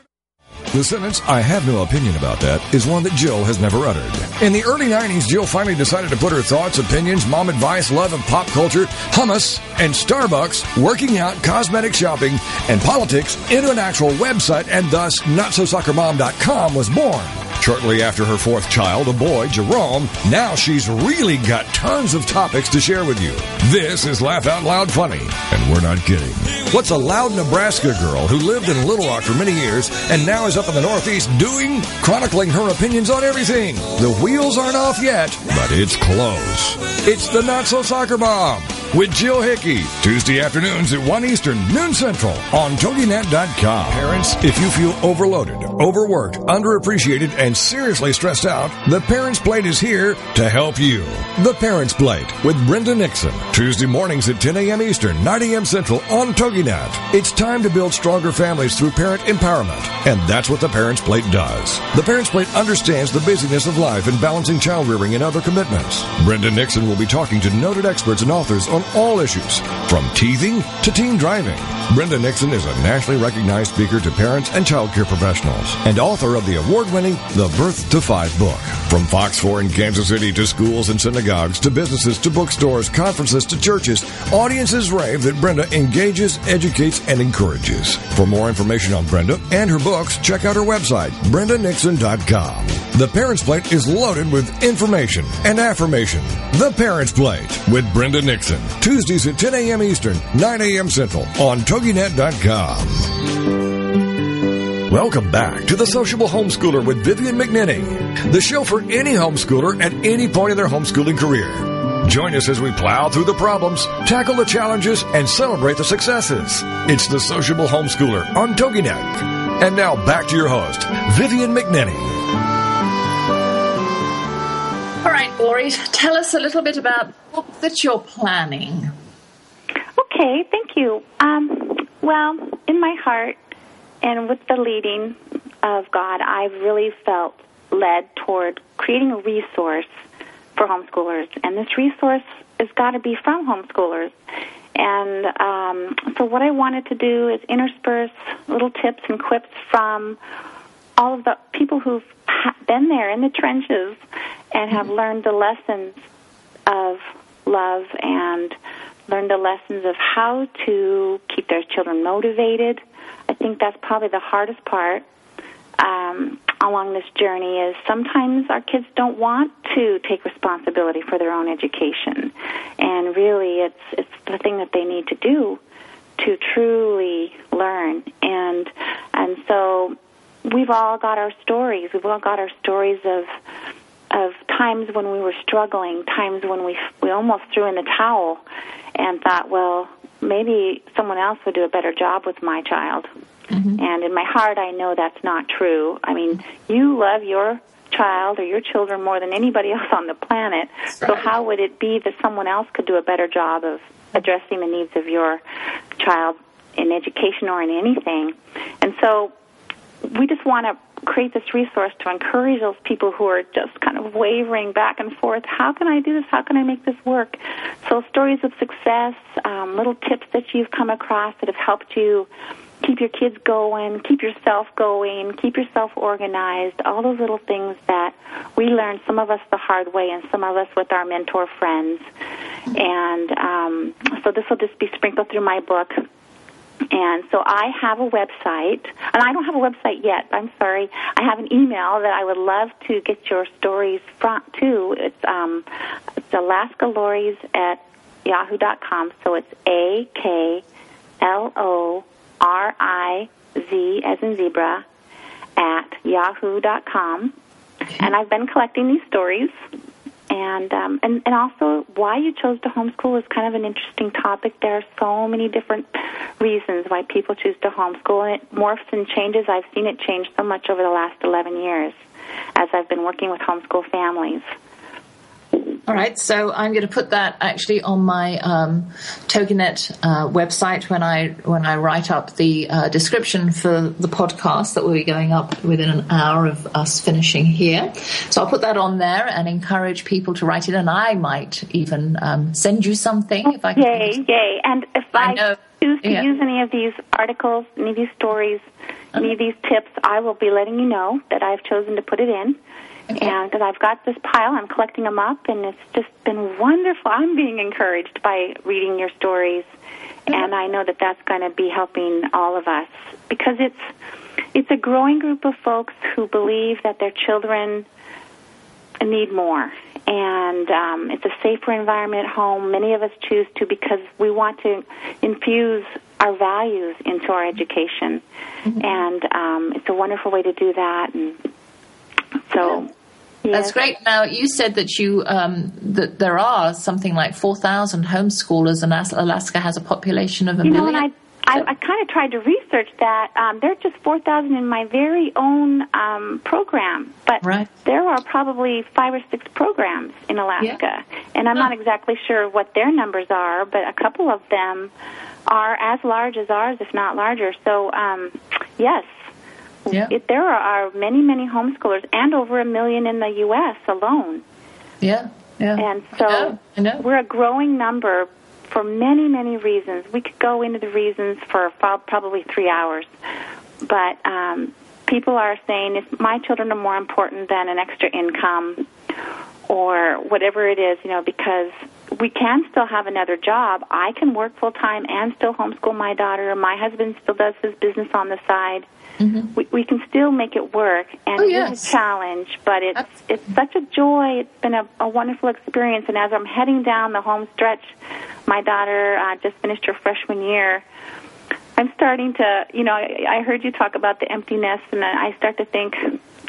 the sentence, I have no opinion about that, is one that Jill has never uttered. In the early 90s, Jill finally decided to put her thoughts, opinions, mom advice, love of pop culture, hummus, and Starbucks, working out, cosmetic shopping, and politics into an actual website, and thus NotSoSoccerMom.com was born. Shortly after her fourth child, a boy, Jerome, now she's really got tons of topics to share with you. This is Laugh Out Loud Funny, we're not kidding. What's a loud Nebraska girl who lived in Little Rock for many years and now is up in the Northeast doing? Chronicling her opinions on everything. The wheels aren't off yet, but it's close. It's the Not So Soccer Mom. With Jill Hickey. Tuesday afternoons at 1 Eastern, noon Central on TogiNet.com. Parents, if you feel overloaded, overworked, underappreciated, and seriously stressed out, The Parents Plate is here to help you. The Parents Plate with Brenda Nixon. Tuesday mornings at 10 a.m. Eastern, 9 a.m. Central on TogiNet. It's time to build stronger families through parent empowerment, and that's what The Parents Plate does. The Parents Plate understands the busyness of life and balancing child rearing and other commitments. Brenda Nixon will be talking to noted experts and authors on all issues, from teething to teen driving. Brenda Nixon is a nationally recognized speaker to parents and child care professionals and author of the award-winning The Birth to Five book. From Fox 4 in Kansas City to schools and synagogues to businesses to bookstores, conferences to churches, audiences rave that Brenda engages, educates, and encourages. For more information on Brenda and her books, check out her website, brendanixon.com. The Parents Plate is loaded with information and affirmation. The Parents Plate with Brenda Nixon. Tuesdays at 10 a.m. Eastern, 9 a.m. Central on TogiNet.com. Welcome back to the Sociable Homeschooler with Vivian McNinney, the show for any homeschooler at any point in their homeschooling career. Join us as we plow through the problems, tackle the challenges, and celebrate the successes. It's the Sociable Homeschooler on TogiNet. And now back to your host, Vivian McNinney. All right, Lori, tell us a little bit about the book that you're planning. Okay, thank you. Um, well, in my heart and with the leading of God, I've really felt led toward creating a resource for homeschoolers, and this resource has got to be from homeschoolers. And um, so, what I wanted to do is intersperse little tips and quips from all of the people who've been there in the trenches and have learned the lessons of love and learned the lessons of how to keep their children motivated. I think that's probably the hardest part um, along this journey is sometimes our kids don't want to take responsibility for their own education, and really, it's it's the thing that they need to do to truly learn. And and so we've all got our stories. We've all got our stories of of times when we were struggling, times when we we almost threw in the towel and thought, well, maybe someone else would do a better job with my child. Mm-hmm. And in my heart, I know that's not true. I mean, you love your child or your children more than anybody else on the planet. Right. So how would it be that someone else could do a better job of addressing the needs of your child in education or in anything? And so we just want to create this resource to encourage those people who are just kind of wavering back and forth. How can I do this? How can I make this work? So, stories of success, um, little tips that you've come across that have helped you keep your kids going, keep yourself going, keep yourself organized, all those little things that we learned, some of us the hard way and some of us with our mentor friends. And um, so this will just be sprinkled through my book. And so I have a website, and I don't have a website yet. I'm sorry. I have an email that I would love to get your stories from to. It's um, it's Alaska Lories at yahoo.com. So it's A K L O R I Z as in zebra at yahoo.com. And I've been collecting these stories and um, and and also why you chose to homeschool is kind of an interesting topic. There are so many different reasons why people choose to homeschool, and it morphs and changes. I've seen it change so much over the last 11 years as I've been working with homeschool families. All right, so I'm going to put that actually on my um, TogiNet uh, website when I when I write up the uh, description for the podcast that will be going up within an hour of us finishing here. So I'll put that on there and encourage people to write it, and I might even um, send you something if I can. Yay, yay! And if I, I choose to yeah. use any of these articles, any of these stories, any of these tips, I will be letting you know that I've chosen to put it in. And because I've got this pile, I'm collecting them up, and it's just been wonderful. I'm being encouraged by reading your stories, mm-hmm. and I know that that's going to be helping all of us because it's it's a growing group of folks who believe that their children need more, and um, it's a safer environment at home. Many of us choose to because we want to infuse our values into our education, mm-hmm. and um, it's a wonderful way to do that. And so That's great. Now you said that you um, that there are something like four thousand homeschoolers, and Alaska has a population of a you million. know, and I, I, I kind of tried to research that. Um, there are just 4,000 in my very own um, program, but Right. there are probably five or six programs in Alaska. And I'm not exactly sure what their numbers are, but a couple of them are as large as ours, if not larger. So, um, yes, Yeah. it, there are, many, many homeschoolers, and over a million in the U.S. alone. yeah, yeah. And so I know, I know. we're a growing number for many, many reasons. We could go into the reasons for probably three hours. But um, people are saying if my children are more important than an extra income or whatever it is, you know, because we can still have another job. I can work full time and still homeschool my daughter. My husband still does his business on the side. We, we can still make it work, and Oh, it is a challenge. But it's it's such a joy. It's been a, a wonderful experience. And as I'm heading down the home stretch, my daughter uh, just finished her freshman year. I'm starting to, you know, I, I heard you talk about the emptiness, and I start to think,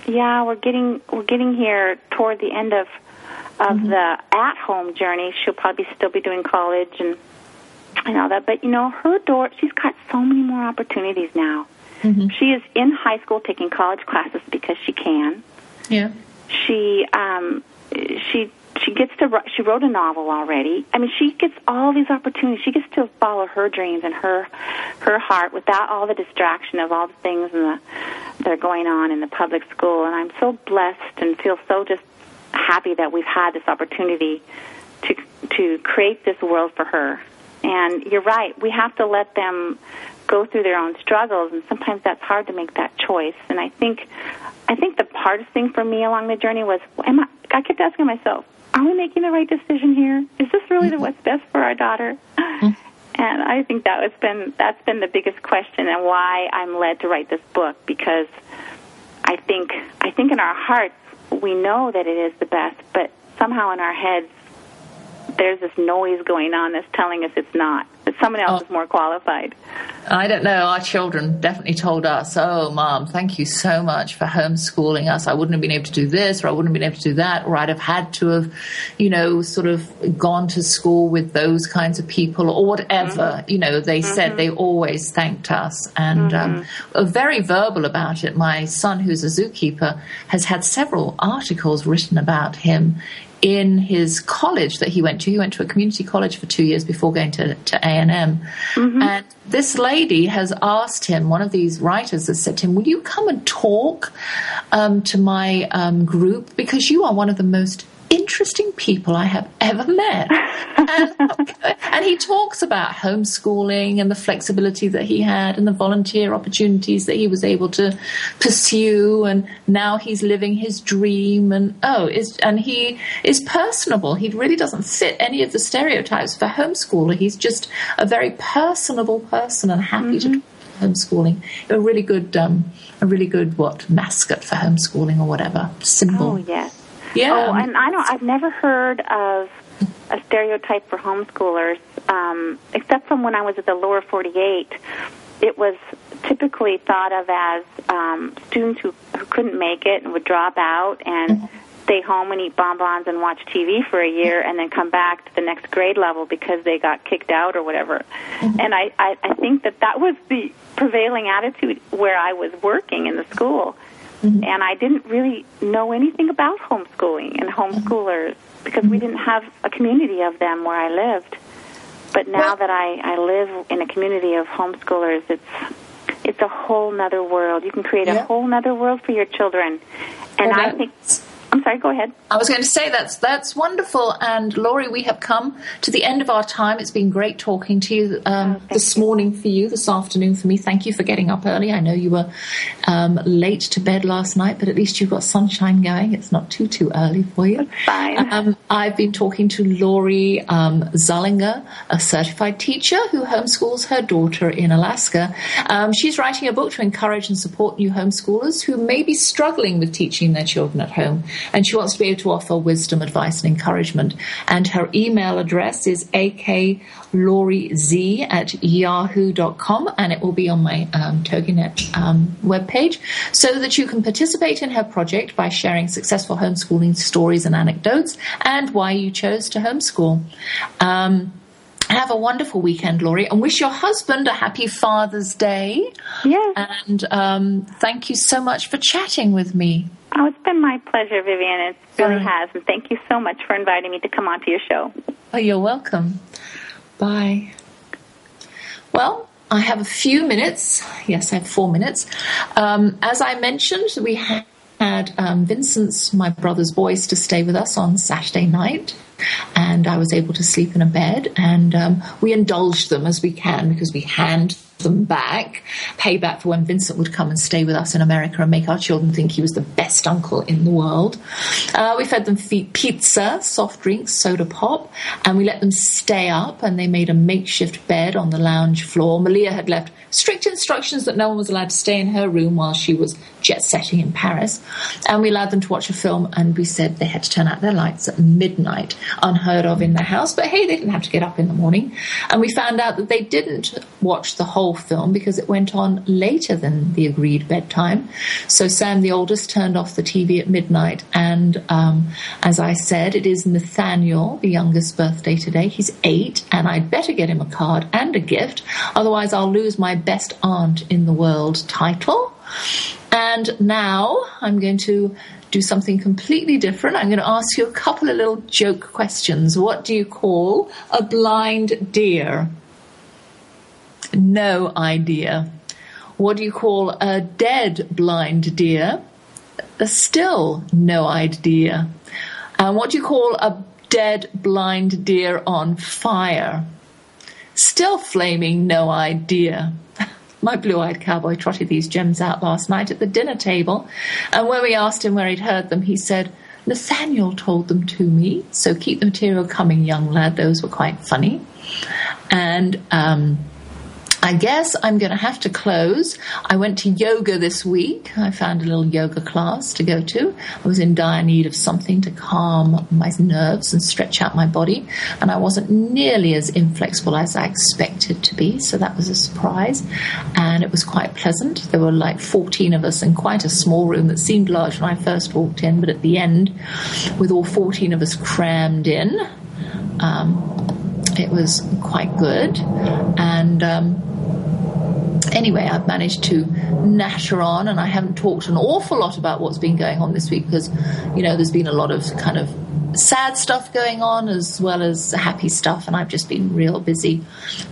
yeah, we're getting we're getting here toward the end of of the at home journey. She'll probably still be doing college and and all that, but you know, her door, she's got so many more opportunities now. She is in high school taking college classes because she can. Yeah. she um she she gets to she wrote a novel already. I mean she gets all these opportunities. She gets to follow her dreams and her her heart without all the distraction of all the things and the, that are going on in the public school. And i'm so blessed and feel so just happy that we've had this opportunity to to create this world for her. And you're right. We have to let them go through their own struggles and sometimes that's hard to make that choice. And i think i think the hardest thing for me along the journey was am i i kept asking myself are we making the right decision here? Is this really the mm-hmm. what's best for our daughter? Mm-hmm. And i think that has been that's been the biggest question and why i'm led to write this book because i think i think in our hearts we know that it is the best but somehow in our heads there's this noise going on that's telling us it's not someone else oh. is more qualified I don't know. Our children definitely told us, "Oh, mom, thank you so much for homeschooling us. I wouldn't have been able to do this, or I wouldn't have been able to do that, or I'd have had to have, you know, sort of gone to school with those kinds of people, or whatever." Mm-hmm. You know, they said mm-hmm. they always thanked us and um, are very verbal about it. My son, who's a zookeeper, has had several articles written about him in his college that he went to. He went to a community college for two years before going to, to A&M. And this lady has asked him, one of these writers has said to him, will you come and talk um, to my um, group? Because you are one of the most interesting people I have ever met. and, and he talks about homeschooling and the flexibility that he had and the volunteer opportunities that he was able to pursue. And now he's living his dream. And oh, is, and he is personable. He really doesn't fit any of the stereotypes for homeschooler. He's just a very personable person and happy to talk about homeschooling. A really good, um, a really good what mascot for homeschooling or whatever symbol. oh yes Yeah. Oh, and I don't. I've never heard of a stereotype for homeschoolers, um, except from when I was at the lower 48. It was typically thought of as um, students who, who couldn't make it and would drop out and stay home and eat bonbons and watch TV for a year and then come back to the next grade level because they got kicked out or whatever. And I, I, I think that that was the prevailing attitude where I was working in the school Mm-hmm. and I didn't really know anything about homeschooling and homeschoolers because we mm-hmm. didn't have a community of them where I lived. But now that I, I live in a community of homeschoolers, it's it's a whole nother world. You can create a whole nother world for your children. And Well, I think I'm sorry, go ahead. I was going to say that's that's wonderful. And Lori, we have come to the end of our time. It's been great talking to you um, this morning for you, this afternoon for me. Thank you for getting up early. I know you were um, late to bed last night, but at least you've got sunshine going. It's not too too early for you. fine. Um, I've been talking to Lori um, Zollinger, a certified teacher who homeschools her daughter in Alaska. Um, she's writing a book to encourage and support new homeschoolers who may be struggling with teaching their children at home. And she wants to be able to offer wisdom, advice, and encouragement. And her email address is akloriz at yahoo.com, and it will be on my um, TogiNet um, webpage so that you can participate in her project by sharing successful homeschooling stories and anecdotes and why you chose to homeschool. Um, have a wonderful weekend, Lori, and wish your husband a happy Father's Day. Yes. And um, thank you so much for chatting with me. Oh, it's been my pleasure, Vivian. It really Fine. has. And thank you so much for inviting me to come onto your show. Oh, you're welcome. Bye. Well, I have a few minutes. Yes, I have four minutes. Um, as I mentioned, we had um, Vincent's, my brother's boys, to stay with us on Saturday night. And I was able to sleep in a bed, and um, we indulged them as we can because we hand them back, pay back for when Vincent would come and stay with us in America and make our children think he was the best uncle in the world. Uh, we fed them pizza, soft drinks, soda pop, and we let them stay up. And they made a makeshift bed on the lounge floor. Malia had left strict instructions that no one was allowed to stay in her room while she was jet setting in Paris. And we allowed them to watch a film, and we said they had to turn out their lights at midnight, unheard of in the house. But hey, they didn't have to get up in the morning. And we found out that they didn't watch the whole film because it went on later than the agreed bedtime. So Sam, the oldest, turned off the TV at midnight. And um, as I said, it is Nathaniel, the youngest, birthday today. He's eight, and I'd better get him a card and a gift. Otherwise, I'll lose my best aunt in the world title. And now I'm going to do something completely different. I'm going to ask you a couple of little joke questions. What do you call a blind deer? No idea. What do you call a dead blind deer? Still no idea. And what do you call a dead blind deer on fire? Still flaming no idea. My blue eyed cowboy trotted these gems out last night at the dinner table, and when we asked him where he'd heard them, he said, Nathaniel told them to me, so keep the material coming, young lad. Those were quite funny. And um, I guess I'm going to have to close. I went to yoga this week. I found a little yoga class to go to. I was in dire need of something to calm my nerves and stretch out my body, and I wasn't nearly as inflexible as I expected to be, so that was a surprise. And it was quite pleasant. There were like 14 of us in quite a small room that seemed large when I first walked in, but at the end, with all 14 of us crammed in, um, it was quite good. And um, anyway, I've managed to natter on, and I haven't talked an awful lot about what's been going on this week because, you know, there's been a lot of kind of sad stuff going on as well as happy stuff, and I've just been real busy.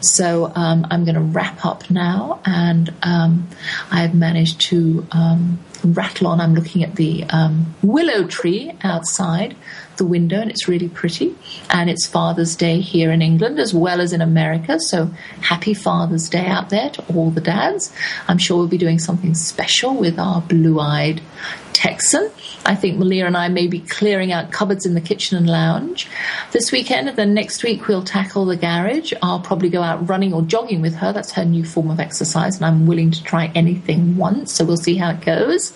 So um, I'm going to wrap up now, and um, I've managed to um, rattle on. I'm looking at the um, willow tree outside the window, and it's really pretty. And it's Father's Day here in England as well as in America. So happy Father's Day out there to all the dads. I'm sure we'll be doing something special with our blue eyed Texan. I think Malia and I may be clearing out cupboards in the kitchen and lounge this weekend. And then next week we'll tackle the garage. I'll probably go out running or jogging with her. That's her new form of exercise, and I'm willing to try anything once. So we'll see how it goes.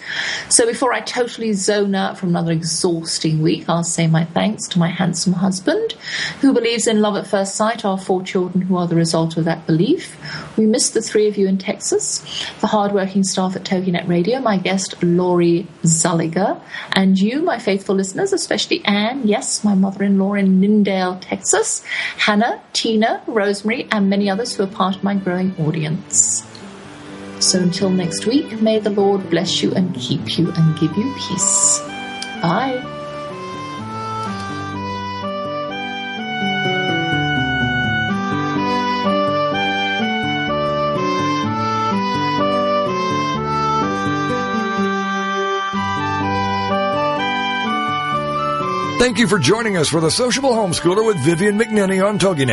So before I totally zone out from another exhausting week, I'll say my thanks to my handsome husband, who believes in love at first sight, our four children who are the result of that belief. We miss the three of you in Texas, the hardworking staff at TogiNet Radio, my guest Lori Zulliger, and you, my faithful listeners, especially Anne, yes, my mother-in-law in Lindale, Texas, Hannah, Tina, Rosemary, and many others who are part of my growing audience. So until next week, may the Lord bless you and keep you and give you peace. Bye. Thank you for joining us for the Sociable Homeschooler with Vivian McNinney on TogiNet.